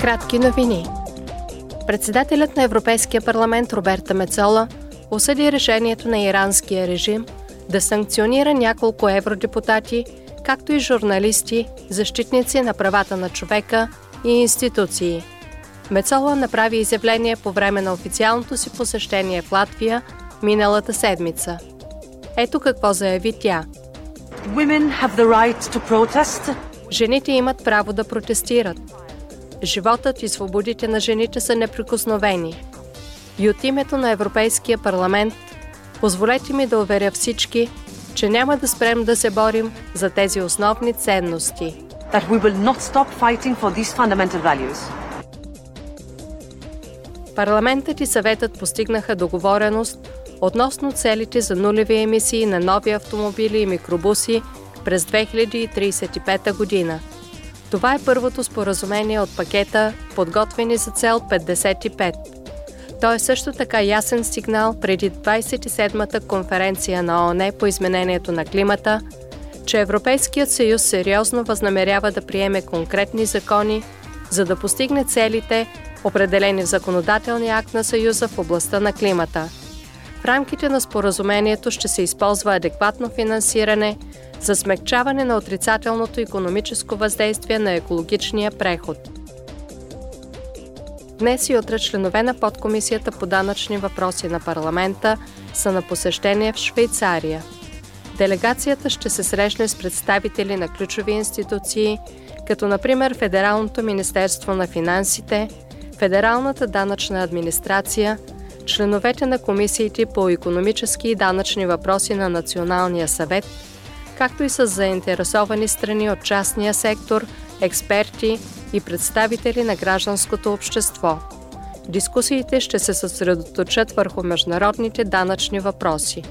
Кратки новини. Председателят на Европейския парламент Роберта Мецола осъди решението на иранския режим да санкционира няколко евродепутати, както и журналисти, защитници на правата на човека и институции. Мецола направи изявление по време на официалното си посещение в Латвия миналата седмица. Ето какво заяви тя. Жените имат право да протестират. Животът и свободите на жените са неприкосновени. И от името на Европейския парламент позволете ми да уверя всички, че няма да спрем да се борим за тези основни ценности. That we will not stop fighting for these fundamental values. Парламентът и съветът постигнаха договореност относно целите за нулеви емисии на нови автомобили и микробуси през 2035 година. Това е първото споразумение от пакета, подготвени за цел 55. То е също така ясен сигнал преди 27-та конференция на ООН по изменението на климата, че Европейският съюз сериозно възнамерява да приеме конкретни закони, за да постигне целите, определени в законодателния акт на Съюза в областта на климата. В рамките на споразумението ще се използва адекватно финансиране за смягчаване на отрицателното економическо въздействие на екологичния преход. Днес и утре членове на подкомисията по данъчни въпроси на парламента са на посещение в Швейцария. Делегацията ще се срещне с представители на ключови институции, като например Федералното министерство на финансите, Федералната данъчна администрация, членовете на комисиите по економически и данъчни въпроси на Националния съвет, както и с заинтересовани страни от частния сектор, експерти и представители на гражданското общество. Дискусиите ще се съсредоточат върху международните данъчни въпроси.